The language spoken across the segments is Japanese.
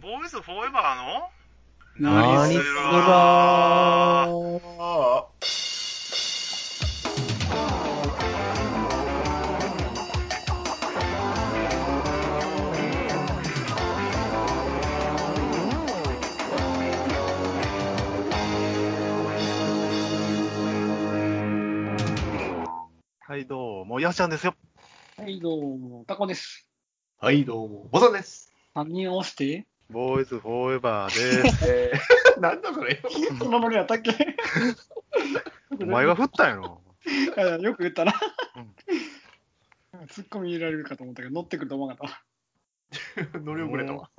ボーイズフォーエバーの？何すするらあはい、どうも、やっちゃんですよ。はい、どうも、タコです。はい、どうも、ボタンです。3人押して？ボーイズフォーエバーです。えー、なんだそれ。そのノリやったっけ？お前が振ったんやろ。あよく言ったな。ツッコミ入れられるかと思ったけど、乗ってくると思わなかったわ。乗り遅れたわ。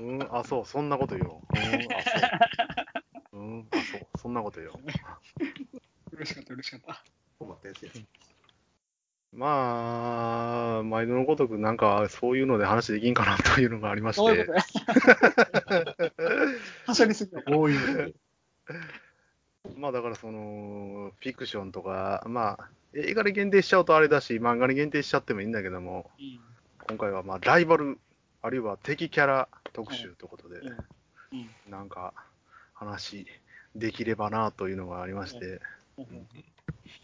うん、あ、そう、そんなこと言おう。うん、あ、そう。うん、あ、そう、そんなこと言おう。嬉しかった、嬉しかった。困ったやつや。まあ、毎度のごとく、なんか、そういうので話できんかなというのがありまして。はしゃぎすぎたから。こういうまあだからその、フィクションとか、まあ、映画で限定しちゃうとあれだし、漫画に限定しちゃってもいいんだけども、うん今回はまあライバル、あるいは敵キャラ特集ということで、うんうんなんか話できればなというのがありまして、うん。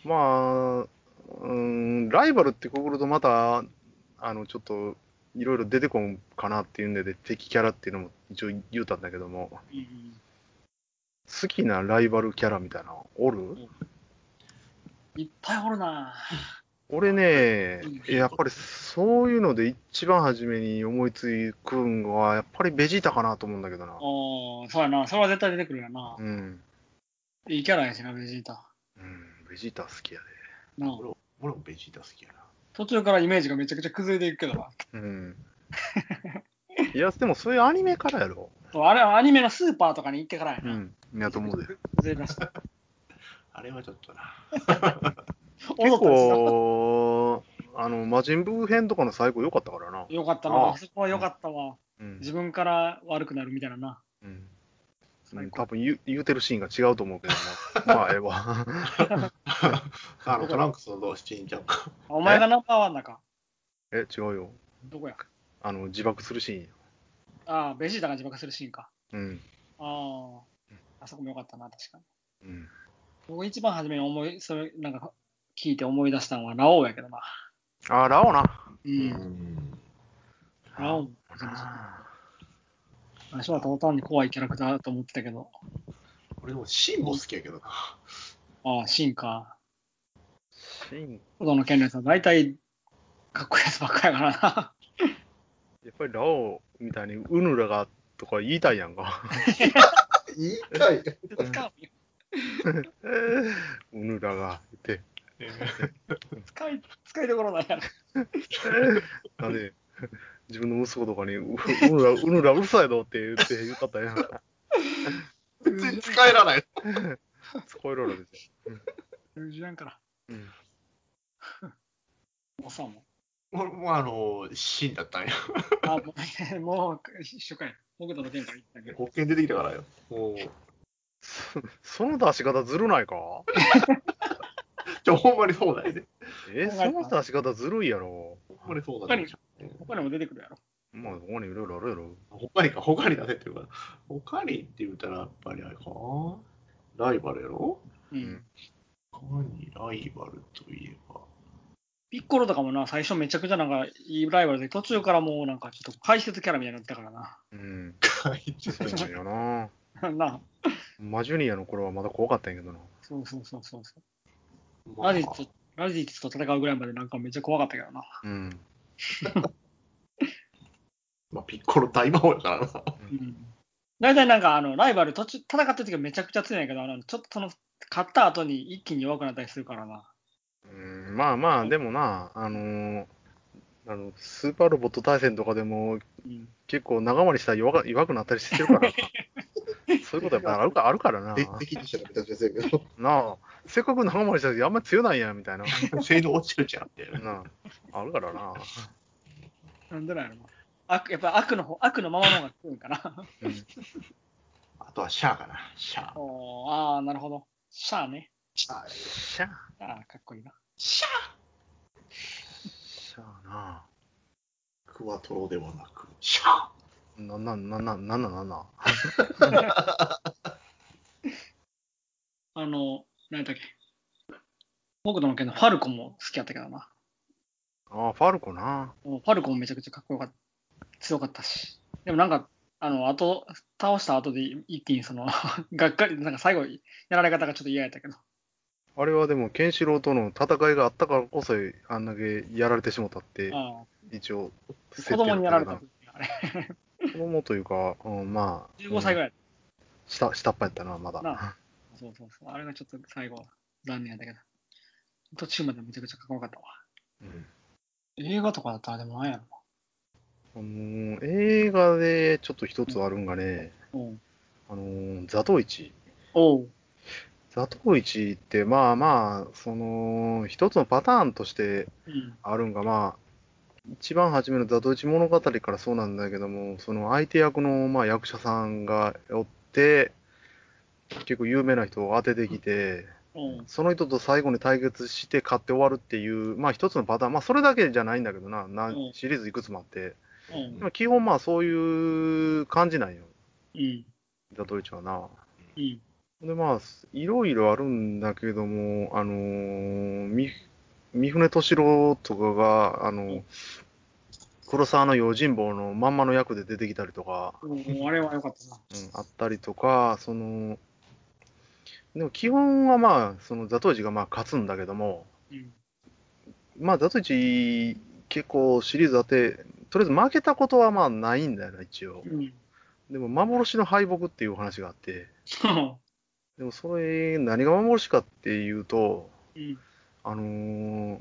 まあ、うーん、ライバルってくくるとまた、あの、ちょっと、いろいろ出てこんかなっていうんで、敵キャラっていうのも一応言うたんだけども、うん好きなライバルキャラみたいなのおる？いっぱいおるな俺ねうん、やっぱりそういうので一番初めに思いつくんは、やっぱりベジータかなと思うんだけどな。おーそうやな。それは絶対出てくるやな。うん。いいキャラやしな、ベジータ。うん、ベジータ好きやなあ俺も俺もベジータ好きやな。途中からイメージがめちゃくちゃ崩れていくけどな。で。うん。いや、でもそういうアニメからやろ。そうあれはアニメのスーパーとかに行ってからやな。うん。やと思うで。崩れ出した。あれはちょっとな。結構、あの、魔人ブー編とかの最後良かったからな。よかったな。あそこはよかったわ。うん。自分から悪くなるみたいなな。うん。ん多分言う言うてるシーンが違うと思うけども。まあ、ええわ。あの、トランクスのどうしちんちゃんか。お前がナンバーワンだか。え、違うよ。どこや？あの、自爆するシーンよ。ああ、ベジータが自爆するシーンか。うん。ああ、あそこもよかったな、確かに。うん。僕一番初めに思い、それ、なんか、聞いて思い出したのはラオウやけどな。あ、ラオな。う。うんん。ラオウ。私はただ単に怖いキャラクターだと思ってたけど。俺でもシンも好きやけどな。ああ、シーンか。シーン子供の剣のやつは大体、かっこいいやつばっかりやからな。やっぱりラオウみたいにウヌラがとか言いたいやんか。言いたい。使うよウヌラがいて。使い、使いどころないやろ。なんで、自分の息子とかに、うウヌラ、ウヌラうるさいぞって言って言ったったやん。全然使えらない。使えられるですよ。通じらんから。うん。もうさ、も俺もあの、シンだったんや。う。あ、もう、もう一緒かい。北斗の剣から言ったけど。保険出てきたからよ。もう、そその出し方ずるないか？ちょ、ほんまにそうだよね。え、その出し方ずるいやろ。ほんまにそうだね。他にも出てくるやろ。まあ、ここにいろいろあるやろ。他にか、他に出せっていうか、他にって言ったらやっぱりあれかライバルやろ？うん。他にライバルといえば。ピッコロとかもな、最初めちゃくちゃなんかいいライバルで、途中からもうなんかちょっと解説キャラみたいになってたからな。うん。怪そうなんよな。なあ。マジュニアの頃はまだ怖かったんやけどな。そうそうそうそうそう。まあラジッツ、ラジッツと戦うぐらいまでなんかめっちゃ怖かったけどな。うん。まあ、ピッコロ大魔王やからな。うん。大体なんかあの、ライバル途中、戦ってる時はめちゃくちゃ強いんやけど、あのちょっとその、勝った後に一気に弱くなったりするからな。うん、まあまあ、でもな、あのーあの、スーパーロボット対戦とかでもうん。結構長回りしたら弱か弱くなったりしてるからな。そういうことやっぱあるかあるからな。で敵にしたらめちゃくちゃ強いけど、なあ、せっかく長回りしたらあんまり強ないやんみたいな。性能落ちるじゃんって。なあ、あるからな。なんでなんや。悪、やっぱ悪の方、悪のままの方が強いんかな。うんあとはシャアかな。シャア。おーああ、なるほど。シャアね。シャア。しゃあ、ああ、かっこいいな。シャしゃあな。ア。クワトロではなく、シャア。な、な、な、な、な、な、な、な。あの、何だっけ。僕のけど、ファルコンも好きやったけどな。ああ、ファルコな。ファルコンもめちゃくちゃかっこよかった。強かったし。でもなんか、あの、後、倒した後で一気にその、がっかり、なんか最後、やられ方がちょっと嫌やったけど。あれはでも、ケンシロウとの戦いがあったからこそ、あんだけやられてしもたって、あ一応、あ子供にやられた 子供というか、うん、まあ、15歳ぐらい。下、下っ端やったな、まだ。なそうそうそう。あれがちょっと最後、残念やったけど。途中までめちゃくちゃかっこよかったわ。うん映画とかだったらでもなんやあのー映画でちょっと一つあるんがね、ろな。うん。あのー、座頭市。おう。座頭市って、まあまあ、その、一つのパターンとしてうん。あるんが、まあ、一番初めの座頭市物語からそうなんだけども、その相手役の、まあ、役者さんがおって、結構有名な人を当ててきて。その人と最後に対決して勝って終わるっていう、まあ一つのパターン、まあそれだけじゃないんだけどな、なうんシリーズいくつもあって、おう。まあ基本まあそういう感じなんよ、うん。座頭市はな。うん。でまあ、いろいろあるんだけども、あのー、み三船敏郎とかが、あの、黒沢の用心棒のまんまの役で出てきたりとか、おうあれは良かったな。うん、あったりとか、その、でも基本はまあ、その座頭市がまあ勝つんだけども、うん。まあ、座頭市結構シリーズあって、とりあえず負けたことはまあないんだよな、一応。うん。でも幻の敗北っていう話があって、そ でもそれ、何が幻かっていうと、う。うん。あのー、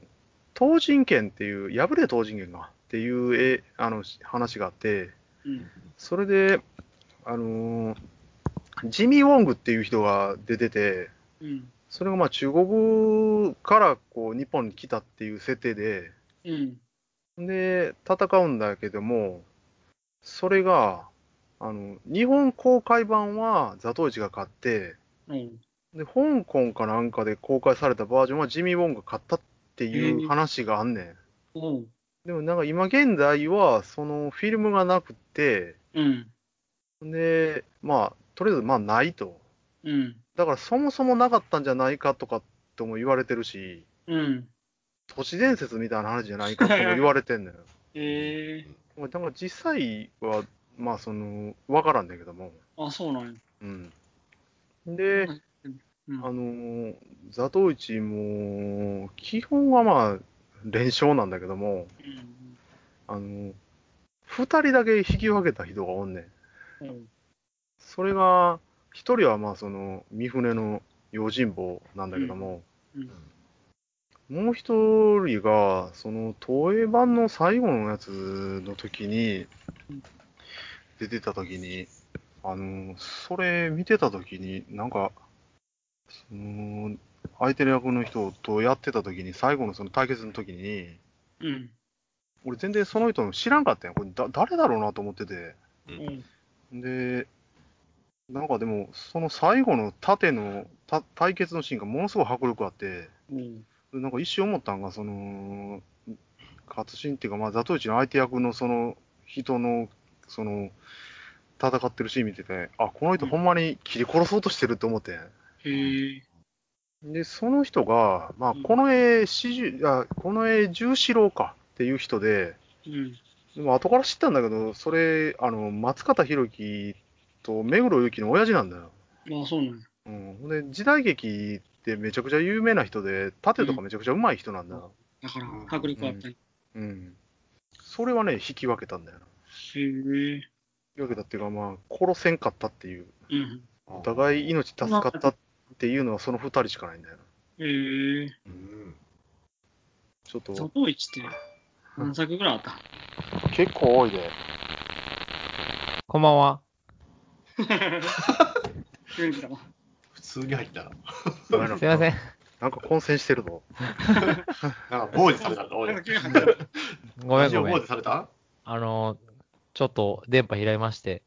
東人権っていう、破れ東人権がっていうえあの話があって、うん。それで、あのージミー・ウォングっていう人が出てて、うん。それがまあ中国からこう日本に来たっていう設定で、うん。で、戦うんだけども、それが、あの、日本公開版は座頭市が勝って、うん。で、香港かなんかで公開されたバージョンはジミー・ウォンが勝ったっていう話があんねん。おう。でもなんか今現在は、そのフィルムがなくて、うん。で、まあ、とりあえずまあないと。うん。だからそもそもなかったんじゃないかとかとも言われてるし、うん。都市伝説みたいな話じゃないかとも言われてんのよ。ええだから実際は、まあその、わからんだけども。あ、そうなんや。うん。で、うん。あのー、座頭市も、基本はまあ、連勝なんだけども、うん。あのー、二人だけ引き分けた人がおんねん。うん。それが、一人はまあその、三船の用心棒なんだけども、うん。もう一人が、その、東映版の最後のやつの時にうん、出てた時に、あの、それ見てた時に、なんか、その、相手の役の人とやってた時に、最後のその対決の時に、うん。俺全然その人の知らんかったんや。これだ誰だろうなと思ってて。うん。で、なんかでも、その最後の盾のた対決のシーンがものすごい迫力あって、うん。でなんか一瞬思ったんが、その、勝新っていうか、まあ、座頭市の相手役のその人の、その、戦ってるシーン見てて、あ、この人ほんまに切り殺そうとしてるって思って。へえ。で、その人が、まあうん、この絵、四十あこの絵、十四郎かっていう人で、うん。でも後から知ったんだけど、それ、あの、松方弘樹と目黒由紀の親父なんだよ。あ、そうなんや。うん。で、時代劇ってめちゃくちゃ有名な人で、盾とかめちゃくちゃ上手い人なんだよ。だから、迫力あったり。うん。それはね、引き分けたんだよな。へえ。引き分けたっていうか、まあ、殺せんかったっていう。うん。お互い命助かったっていうのはその二人しかないんだよな。へえ。うん。ちょっと、座頭市って何作ぐらいあった？結構多いで。こんばんは。通に入ったすいません。なんか混戦してるぞ。なんか、傍受されたごめんごめん傍受。された？あの、ちょっと電波開いまして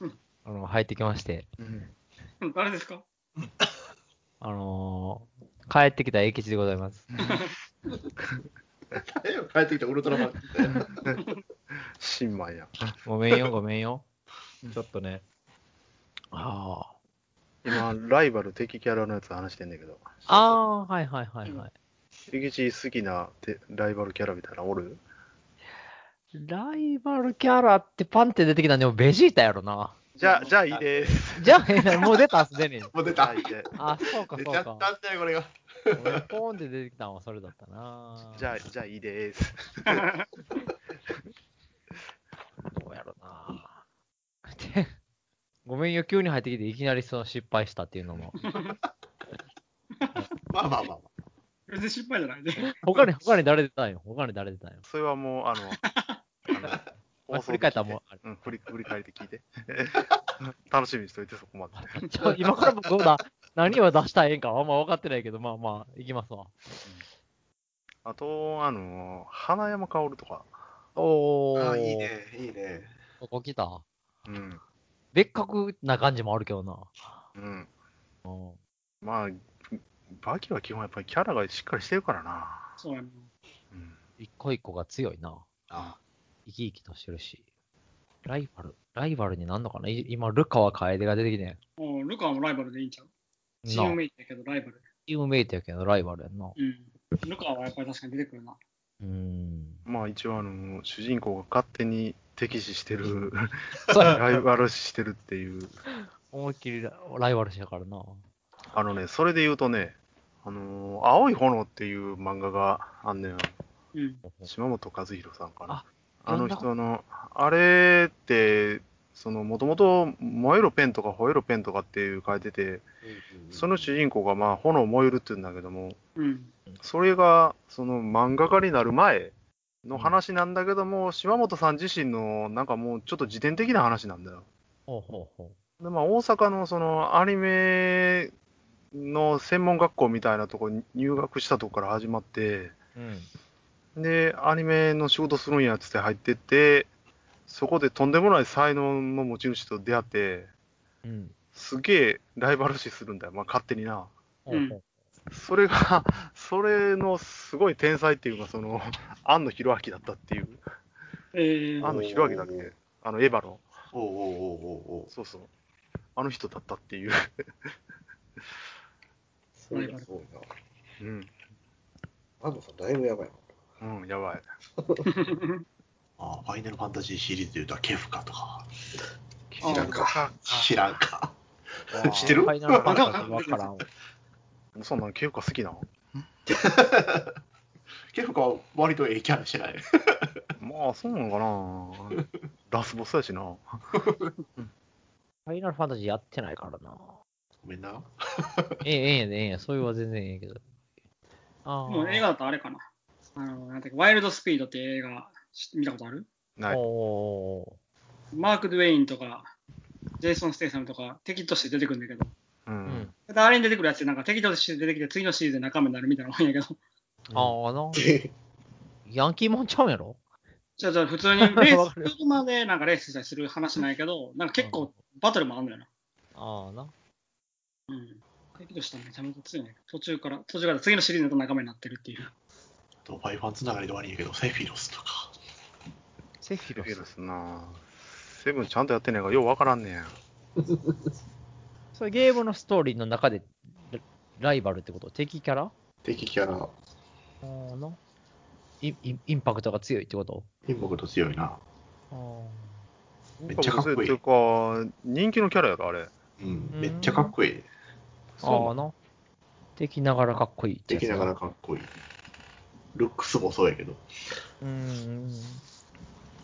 うん、あの、入ってきまして、うん。誰ですか？あのー帰ってきた英吉でございます。帰ってきたウルトラマンって。新米や。ごめんよ、ごめんよ。ちょっとね。あ今、ライバル敵キャラのやつ話してんだけど。あ。ああ、はいはいはいはい。右地好きなてライバルキャラみたいなのおる？ライバルキャラってパンって出てきたんでもベジータやろな。じゃあ、じゃあいいです。じゃあ、ええもう出たすでに。もう出た あそうか出そうか。ちゃったんだよ、これが。俺ポーンって出てきたのはそれだったな。じゃあ、じゃあいいです。どうやろな。でごめんよ、急に入ってきていきなりその失敗したっていうのも。まあまあまあまあ。全然失敗じゃないね。他に、他に誰出たんよ。他に誰出たんよ。それはもう、あの、あ まあ振り返ったらもうあれう。うん、振り振り返って聞いて。楽しみにしといて、そこまで。ちょ今から僕どうだ？何を出したらええんかあんま分かってないけど、まあまあ、いきますわ。あと、あの、花山薫とか。おー。ああ、いい。ね、いいね。ここ来た？うん。別格な感じもあるけどな。うん。うんまあ、バキは基本やっぱりキャラがしっかりしてるからな。そうやな。うん。一個一個が強いな。あ生き生きとしてるし。ライバルライバルになんのかな？い今、ルカワ楓が出てきてん。もうルカはもうライバルでいいんちゃう？チームなメイトやけどライバル。チームメイトやけどライバルやんな。うん。ルカはやっぱり確かに出てくるな。うーん。まあ一応あの、主人公が勝手に敵視してる、そうやライバル視してるっていう。思いっきりラライバルしやからな。あのね、それで言うとね、あのー青い炎っていう漫画があんねん。うん。島本和弘さんかな。ああの人の、あれって、その、もともと燃えろペンとか吠えろペンとかっていう書いてて、その主人公がまあ炎燃えるって言うんだけども、うん。それがその漫画家になる前の話なんだけども、島本さん自身のなんかもうちょっと自伝的な話なんだよ。ほうほうほでまあ、大阪のそのアニメの専門学校みたいなところに入学したとこから始まって、う。うん。で、アニメの仕事するんやっつって入ってって、そこでとんでもない才能の持ち主と出会って、うん。すげえライバル視するんだよ、まあ、勝手にな。ほうほうそれが、それのすごい天才っていうか、その、庵野博明だったっていう、えー、庵野博明だっけ？あの、エヴァの、おうおうおうおそうそう、あの人だったっていう、そうだそうだ。うん、安野さん、だいぶやばいな。うん、やばい。あファイナルファンタジーシリーズで言うとケフカとか。知知らんか。知らんか。あ知ってる？ファイナルファンタジーわからんわ。そんなん、ケフカ好きなの？ケフカは割とええキャラしない。まあ、そうなのかな。ラスボスやしな。ファイナルファンタジーやってないからな。ごめん。な。ええ、ええ、ええ。そういうは全然ええけど。あ。もう映画だとあれかな。あの、なん。だっけ、ワイルドスピードって映画知見たことあるない。おマーク・ドゥエインとか、ジェイソン・ステイサムとか敵として出てくるん。だけど、う。んん。ただあれに出てくるやつなんか敵として出てきて次のシリーズで仲間になるみたいなもんやけど、ああな。ヤンキーもんちゃうんやろ？じゃあじゃあ普通にレース、車でなんかレースしたりする話ないけど、なんか結構バトルもあんのよな。ああな。うん。敵としてはめちゃめちゃ強いね。途中から、途中から次のシリーズの仲間になってるっていう。あと、ファイファンつながりで悪いんやけど、セフィロスとか。セフィロスセフィロ。スな。セブンちゃんとやってんねんから、ようわからんねん。それゲームのストーリーの中でラライバルってこと？敵キャラ？敵キャラ、ああな。イインインパクトが強いってこと？インパクト強いな。ああ。めっちゃかっこいいっていうか、人気のキャラやろ、あれ。うん、めっちゃかっこいい。ああな。敵ながらかっこいい敵ながらかっこいい。ルックスもそうやけど。うーん。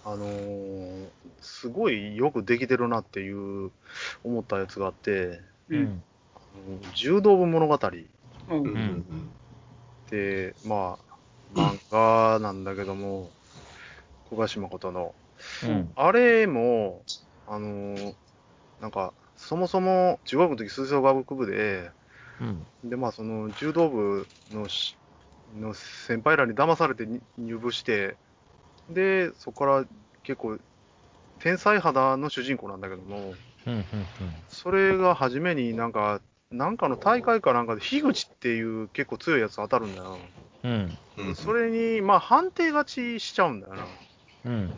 あのーすごいよくできてるなっていう思ったやつがあって、う。うんん。あの柔道部物語っうんうんうんうん。て、まあ、漫画なんだけども、小賀島ことの。うん。あれも、あのーなんか、そもそも中学の時吹奏楽部で、うん。で、まあ、その柔道部のしの先輩らに騙されてに入部して、で、そこから結構、天才肌の主人公なんだけども、うん。うん。それが初めになんか、なんかの大会かなんかで、樋口っていう結構強いやつ当たるんだよ。うん。うん、それに、まあ、判定勝ちしちゃうんだよな。うん。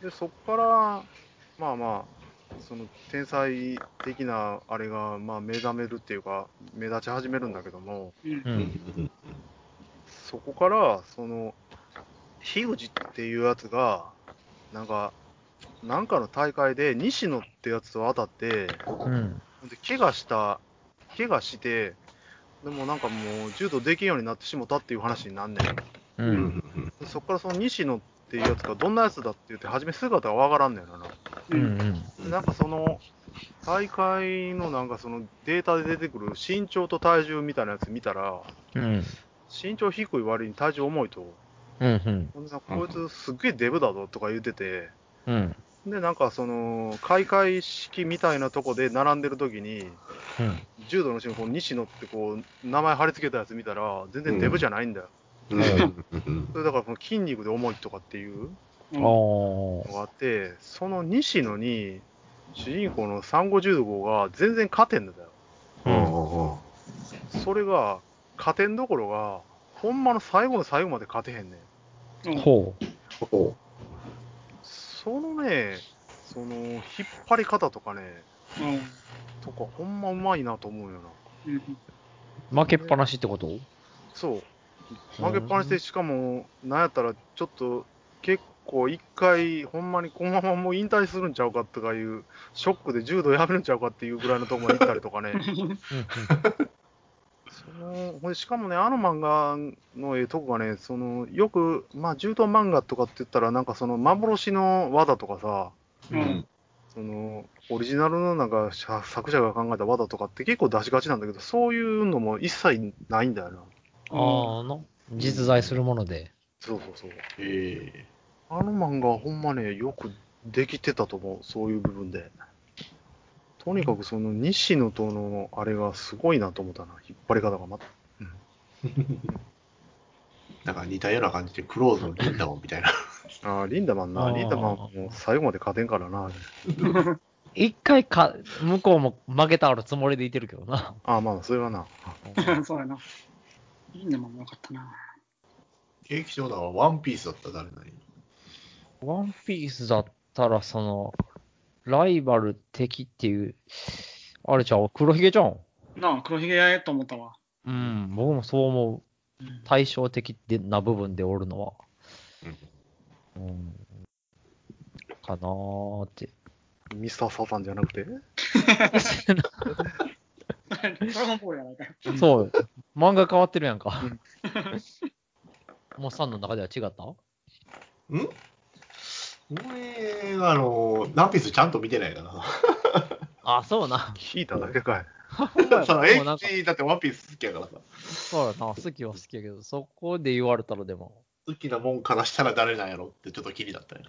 で、そこから、まあまあ、その天才的なあれが、まあ、目覚めるっていうか、目立ち始めるんだけども、うんう。うんん。そこから、その、樋口っていうやつが、なんか、なんかの大会で西野ってやつと当たって、うん。で怪我した、怪我して、でもなんかもう柔道できんようになってしもたっていう話になんねん。う。うんそこからその西野っていうやつがどんなやつだって言って、初め姿がわからんねんな。うん。うん。でなんかその、大会のなんかそのデータで出てくる身長と体重みたいなやつ見たら、うん。身長低い割に体重重いと。うん。うん。こいつすっげえデブだぞとか言ってて、うん。で、なんかその、開会式みたいなとこで並んでる時に、うん。柔道の後ろにこう西野ってこう、名前貼り付けたやつ見たら、全然デブじゃないんだよ。うん。それだからこの筋肉で重いとかっていううんあのがあって、その西野に、主人公の産後柔道が全然勝てんだよ。あ。それが、勝てんどころが、ほんまの最後の最後まで勝てへんねん。うんほほそのね、その、引っ張り方とかね、うんとか、ほんまうまいなと思うよな。うんう。負けっぱなしってこと？そう。負けっぱなしで、しかも、なんやったら、ちょっと、結構一回、ほんまにこのままもう引退するんちゃうかとかいう、ショックで柔道やめるんちゃうかっていうぐらいのとこまで行ったりとかね。そのほんでしかもね、あの漫画のええとこがね、そのよく、まあ、柔道漫画とかって言ったら、なんかその幻の技とかさ、う。うん。そのオリジナルのなんか作作者が考えた技とかって結構出しがちなんだけど、そういうのも一切ないんだよな。あ実在するもので。そうそうそう。ええ。あの漫画はほんまね、よくできてたと思う、そういう部分で。とにかくその西野とのあれがすごいなと思ったな、引っ張り方がまた。なんか似たような感じで、クローズのリンダマンみたいな。ああ、リンダマンな、リンダマンも最後まで勝てんからな。一回か、向こうも負けたあるつもりでいてるけどな。ああ、まあ、それはな。そうやな。いいんでもよかったな。劇場だはワンピースだったら誰なりワンピースだったら、その、ライバル敵っていう、あれちゃう、黒ひげちゃん？なあ、黒ひげやと思ったわ。うん、僕もそう思う。対照的でな部分でおるのは。うん。かなーって。ミスターサタンじゃなくて？ドラゴンボールやないかよ。そうよ。漫画変わってるやんか。もうさんの中では違った？ん？俺が、あの、ワンピースちゃんと見てないかな。あ、そうな。聞いただけかい。その、もうなんか H だってワンピース好きやからさ。そうやな。好きは好きやけど、そこで言われたらでも、好きなもんからしたら誰なんやろってちょっと気になったよ。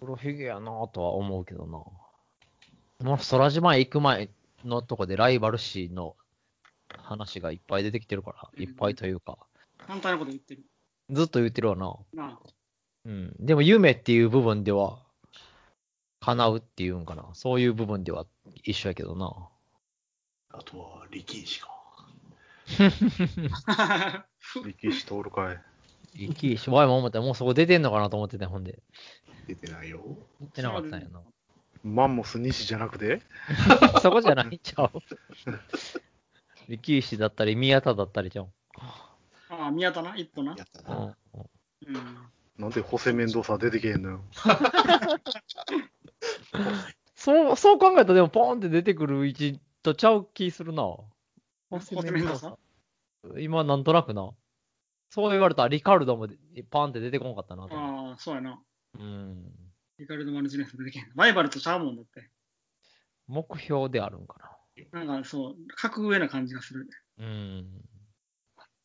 黒ひげやなとは思うけどな。もう空島へ行く前のとこでライバル誌の話がいっぱい出てきてるから、いっぱいというか、反対のこと言ってる。ずっと言ってるわな。なあ。うん。でも夢っていう部分では、叶うっていうんかな。そういう部分では一緒やけどな。あとは、力士か。力士通るかい。生きし、わいも思ったらもうそこ出てんのかなと思ってて、ほんで。出てないよ。出てなかったんやな。マンモス西じゃなくて？そこじゃないんちゃう？力士だったり、宮田だったりじゃん。ああ、宮田な、一歩な。うん。うん。なんでホセメンドーサ出てけへんのよ。そう、そう考えたらでもポーンって出てくる位置とちゃう気するな。ホセメンドーサ今なんとなくな。そう言われたらリカルドもパンって出てこんかったなと思ああ、そうやな。う。うん。リカルド・マルチネス出てけへん。ライバルとちゃうもんだって。目標であるんかなんかそう、格上な感じがする。な。うん。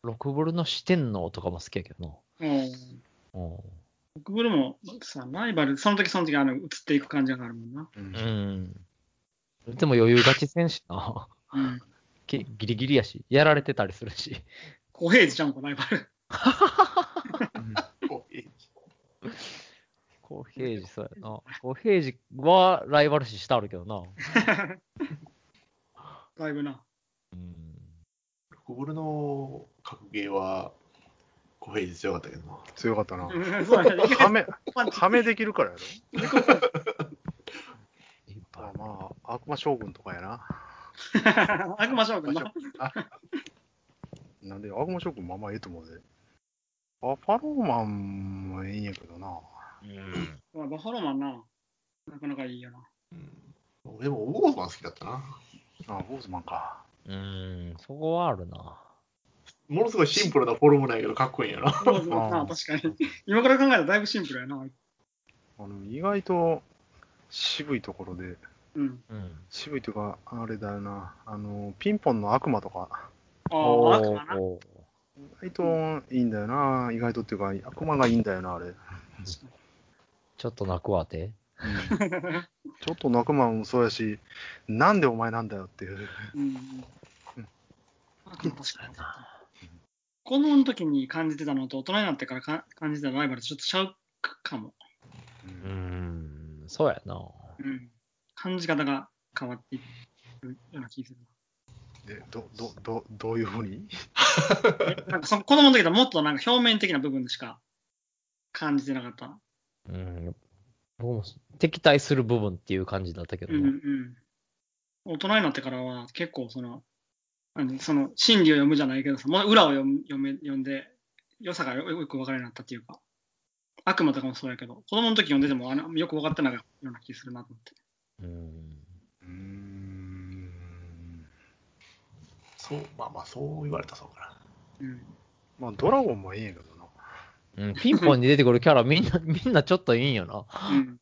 ロクブルの四天王とかも好きやけどうん。な。うん。僕ブルもさ、ライバル、その時その時あの移っていく感じがあるもんな。うんうん。でも余裕勝ち選手な。うん。きギリギリやし、やられてたりするし。小平次ちゃんこ、ライバル。おいコ平次そうやな。コ平次はライバル視してあるけどな。だいぶな。うん。コブルの格ゲーは、小平次強かったけどな。強かったな。はめ、はめできるからやろ。あまあ、悪魔将軍とかやな。悪魔将軍な。なんで、悪魔将軍もあんまええと思うで。バファローマンもええんやけどな。うん。まあバファローマンな。なかなかいいよな。うん、でも、ウォーズマン好きだったな。あ、ボーズマンか。うん、そこはあるな。ものすごいシンプルなフォルムなんやけど、かっこいいんやな。そうそうな確かに。今から考えたらだいぶシンプルやな。あの、意外と渋いところで、うん。うん。渋いというか、あれだよな。あの、ピンポンの悪魔とか、ああ、悪魔な？意外といいんだよな。意外とっていうか、悪魔がいいんだよな、あれ。ちょっと泣くわて。ちょっと泣くまんもそうやし、なんでお前なんだよっていう。うん。悪魔確かに。子供の時に感じてたのと大人になってからか感じてたライバルとちょっとちゃうかも。うん、そうやな。うん。感じ方が変わっているような気がするで、ど、ど、ど、どういうふうに？な。なんかその子供の時ともっとなんか表面的な部分でしか感じてなかった。うん。僕も敵対する部分っていう感じだったけどうんうな。ん。大人になってからは結構その、何その心理を読むじゃないけどさ、もう裏を読む読め読んで、良さがよよく分かるようになったっていうか、悪魔とかもそうやけど、子供の時読んでてもあのよく分かってないような気するなと思って。うん。うーん。そう、まあまあ、そう言われたらそうかうん。まあ、ドラゴンもいいんやけどな。うん、ピンポンに出てくるキャラみんな、みんなちょっといいんよな。うん。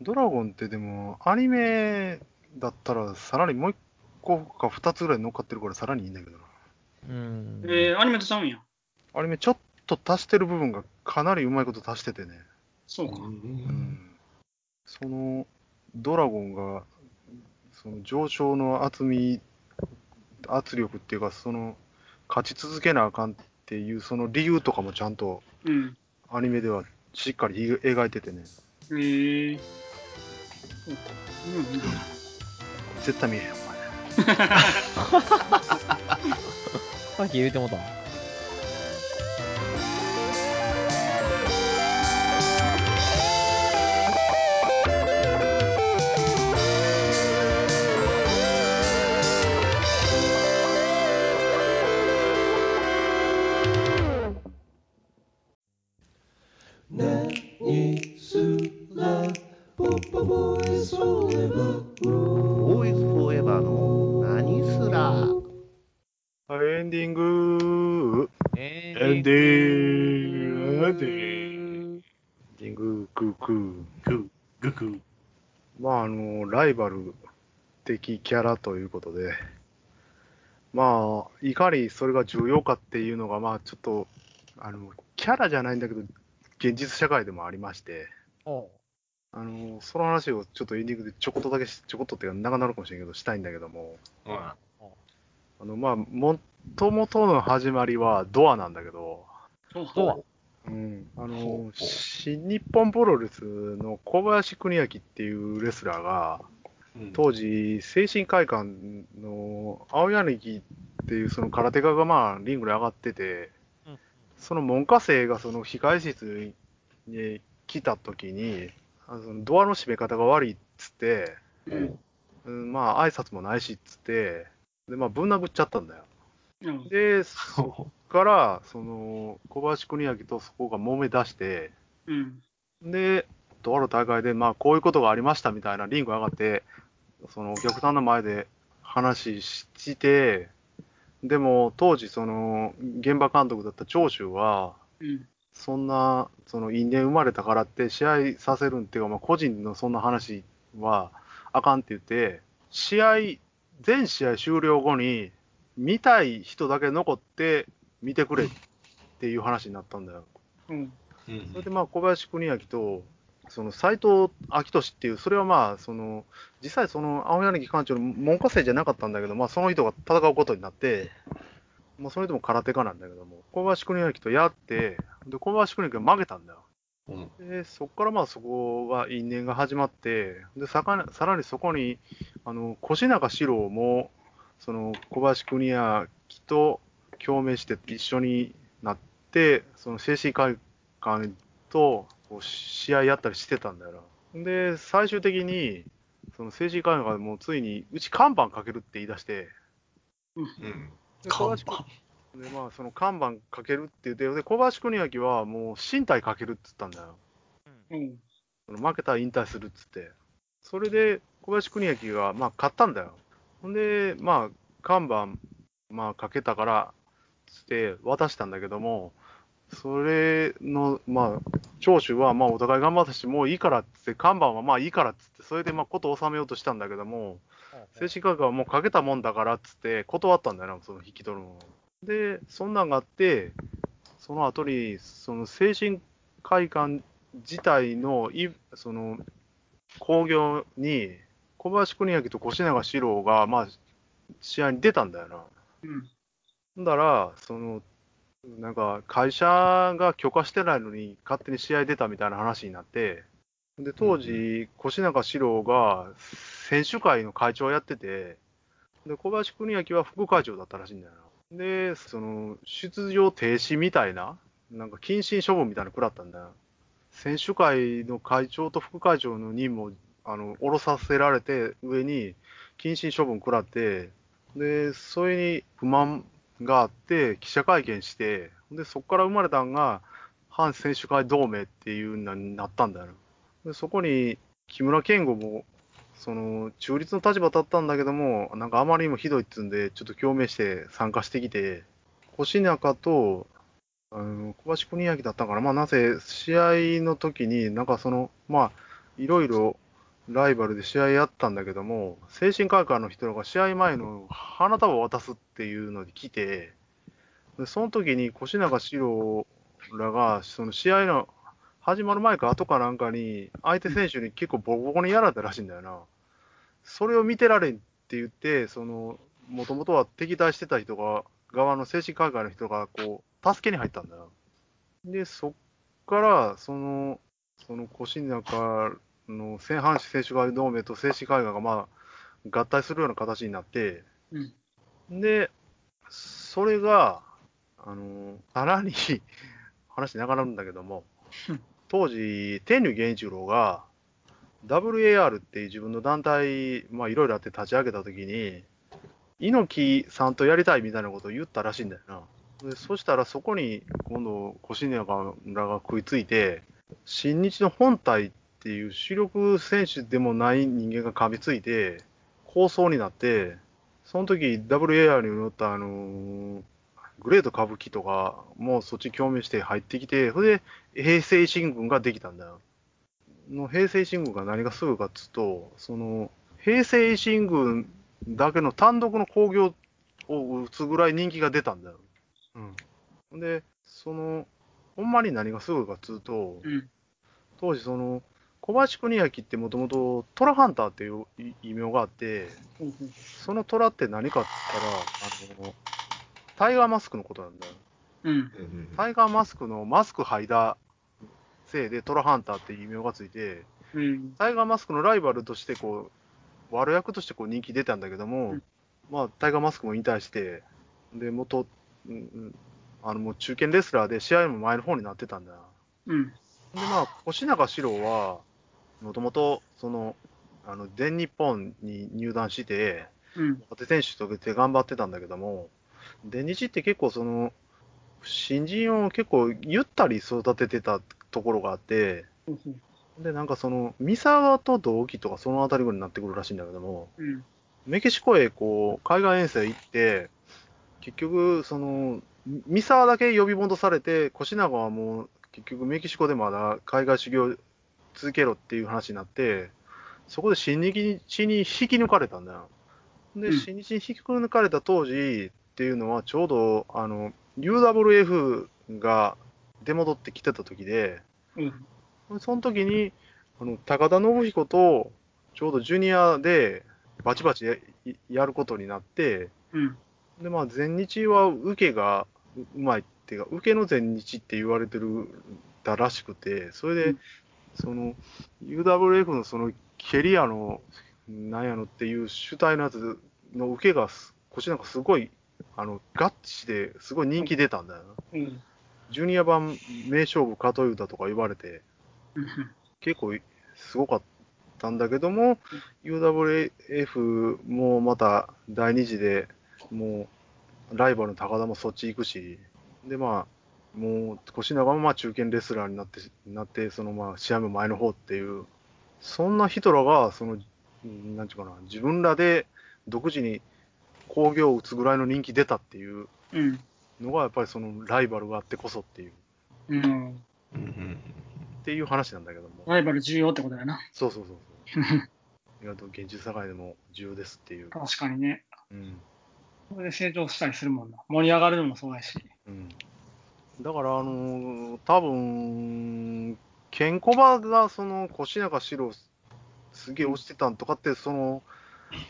ドラゴンってでも、アニメだったら、さらにもう一個か二つぐらい乗っかってるから、さらにいいんだけどな。うん。えー、アニメとちゃうんや。アニメちょっと足してる部分がかなりうまいこと足しててね。な。そうか。う。うんん。その、ドラゴンが、その上昇の厚み、圧力っていうか、その、勝ち続けなあかんっていう、その理由とかもちゃんとうん。アニメではしっかり描いててね。えー。そうか。うん。絶対見えへん。さっき言うてもうた。ボンディングエンディングエンディング、クークー。グー、クー。まあ、あの、ライバル的キャラということで、まあ、いかにそれが重要かっていうのが、まあ、ちょっと、あの、キャラじゃないんだけど、現実社会でもありまして、あの、その話をちょっとエンディングでちょこっとだけ、ちょこっとっていうか長なるかもしれんけど、したいんだけども、あの、まあ、もともとの始まりはドアなんだけど。ドアうん、あのう、新日本プロレスの小林邦明っていうレスラーが、うん当時、精神会館の青柳っていうその空手家がまあリングに上がっててうん、その門下生がその控え室に来た時に、あのドアの閉め方が悪いっつって、うん。うんまあ挨拶もないしっつって、でまあぶん殴っちゃったんだよ。うんで、そっから、その小林邦明とそこが揉め出して、うん。で、とある大会で、まあ、こういうことがありましたみたいなリング上がって、そのお客さんの前で話して、でも、当時、その、現場監督だった長州は、うん。そんな、その、因縁生まれたからって、試合させるんっていうか、まあ、個人のそんな話はあかんって言って、試合、全試合終了後に、見たい人だけ残って見てくれっていう話になったんだよ。うん。うんそれでまあ小林邦明と、その斎藤明俊っていう、それはまあ、その実際、その青柳館長の門下生じゃなかったんだけど、まあ、その人が戦うことになって、まあ、その人も空手家なんだけども、小林邦明とやって、で小林邦明が負けたんだよ。うんでそこからまあそこが因縁が始まって、でさかさらにそこにあの越中史郎もその小林邦明と共鳴して一緒になっって、その精神科医官とこう試合やったりしてたんだよな。で、最終的に、その精神科医がもうついに、うち看板かけるって言い出して、うん。看小林君板。で、まあ、その看板かけるって言って、で、小林邦明はもう身体かけるって言ったんだよ。うん。その負けたら引退するっつって。それで、小林邦明が、まあ、勝ったんだよ。ほんで、まあ、看板、まあ、かけたから、つって渡したんだけども、それの、まあ、長州は、まあ、お互い頑張ったし、もういいからっつって、看板はまあいいからっつって、それで、まあ、ことを収めようとしたんだけども、精神科学はもうかけたもんだからっつって、断ったんだよな、その引き取るのを。で、そんなんがあって、その後に、その精神科医館自体のい、その、興行に、小林邦明と越永史郎が、まあ、試合に出たんだよな。うん。だら、その、なんか、会社が許可してないのに、勝手に試合出たみたいな話になって、で、当時、越永史郎が選手会の会長をやってて、で、小林邦明は副会長だったらしいんだよな。で、その、出場停止みたいな、なんか謹慎処分みたいなの食らったんだよ。選手会の会長と副会長の任務を、あの、下ろさせられて、上に謹慎処分食らって、で、それに不満があって、記者会見して、で、そこから生まれたのが、反選手会同盟っていうのになったんだよ。で、そこに、木村健吾も、その、中立の立場だったんだけども、なんかあまりにもひどいっつうんで、ちょっと共鳴して参加してきて、越中と、あの、小林邦明だったから、まあ、なぜ、試合の時に、なんかその、まあ、いろいろ、ライバルで試合やったんだけども、精神科医科の人が試合前の花束を渡すっていうのに来て、でその時に越永史郎らが、その試合の始まる前か後かなんかに、相手選手に結構ボコボコにやられたらしいんだよな。それを見てられんって言って、その、もともとは敵対してた人が、側の精神科医科の人が、こう、助けに入ったんだよ。で、そっから、その、その越中の先阪神選手会同盟と精神科医科が、まあ、合体するような形になって、うん。で、それが、あの、さらに 話長なるんだけどもうん、当時、天竜源一郎が、WAR っていう自分の団体、まあいろいろあって立ち上げたときに、猪木さんとやりたいみたいなことを言ったらしいんだよな。でそしたらそこに今度、越永らが食いついて、新日の本体っていう主力選手でもない人間が噛みついて、構想になって、その時 WAR に乗ったあのーグレート歌舞伎とかもそっち共鳴して入ってきて、それで平成維新軍ができたんだよ。の平成維新軍が何がすごいかっつうと、その平成維新軍だけの単独の興行を打つぐらい人気が出たんだよ。うん。で、その、ほんまに何がすごいかっつうと、うん。当時その、小林邦明ってもともとトラハンターっていう異名があって、その虎って何かって言ったら、あの、タイガーマスクのことなんだよ。うん。うん。タイガーマスクのマスク剥いだせいでトラハンターっていう異名がついて、うん。タイガーマスクのライバルとしてこう、悪役としてこう人気出たん。だけども、うん。まあ、タイガーマスクも引退して、で、元、うん。うん。あの、もう中堅レスラーで試合も前の方になってたん。だよ。うん。で、まあ、越永史郎は、もともと、その、あの、全日本に入団して、うん。若手選手として頑張ってたんだけども、全日って結構その、新人を結構ゆったり育ててたところがあって、で、なんかその、三沢と同期とかそのあたりぐらいになってくるらしいんだけども、うん。メキシコへこう、海外遠征行って、結局、その、三沢だけ呼び戻されて、越永はもう、結局メキシコでまだ海外修行続けろっていう話になって、そこで新日に引き抜かれたんだよ。で、うん新日に引き抜かれた当時っていうのは、ちょうど、あの、UWF が出戻ってきてた時で、うん。その時に、あの、高田信彦と、ちょうどジュニアでバチバチややることになって、うん。で、まあ、全日は受けがううまいっていうか、受けの全日って言われてるだらしくて、それで、うんその、UWF のそのケリアの、なんやのっていう主体のやつの受けがす、腰なんかすごい、あの、ガッチですごい人気出たんだよな。うん。ジュニア版名勝負加藤歌とか言われて、うん結構すごかったんだけども、UWF もまた第二次でもうライバルの高田もそっち行くし、でまあ、もう越永もまあ中堅レスラーになって、なってそのまあ試合も前の方っていう、そんな人らが、その、うんなんていうかな、自分らで独自に興行を打つぐらいの人気出たっていううん。のが、やっぱりそのライバルがあってこそっていう、うん。っていう話なんだけども。ライバル重要ってことだよな。そうそうそうそう。意外と現実社会でも重要ですっていう。確かにね。うん。それで成長したりするもんな。盛り上がるのもそうやし。うん。だから、あのー多分、ケンコバが、その、越中四郎、すげえ落ちてたんとかって、その、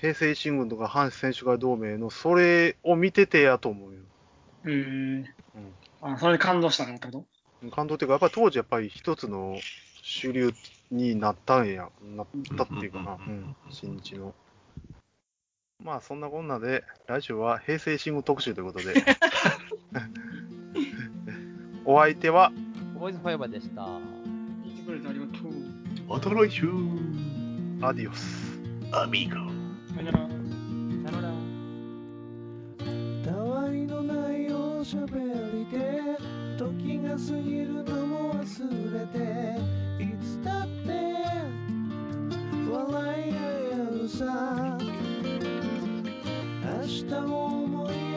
平成新聞とか阪神選手会同盟の、それを見ててやと思うよ。へえうん。あ、それで感動したからってこと？感動っていうか、やっぱり当時、やっぱり一つの主流になったんや、なったっていうかな、うん、新日の。まあ、そんなこんなで、来週は平成新聞特集ということで、お相手は、ボーイズファイバーでした。聞いてくれてありがとう。また来週アディオス。アミーゴさよなら。さよなら。たわいのないおしゃべりで時が過ぎるのも忘れていつだって笑い合えるさ明日を思い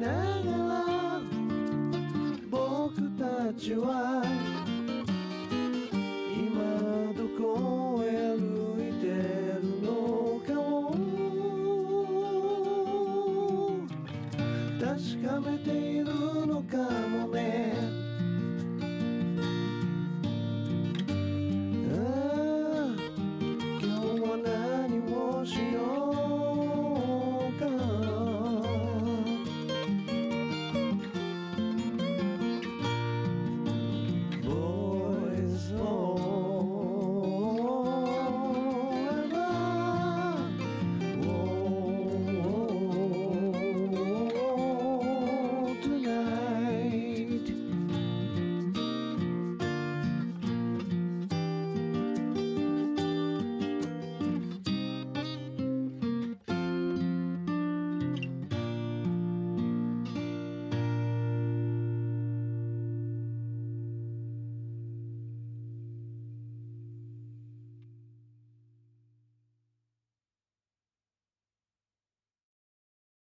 ながら僕たちは今どこへ歩いてるのかを確かめているのかもね。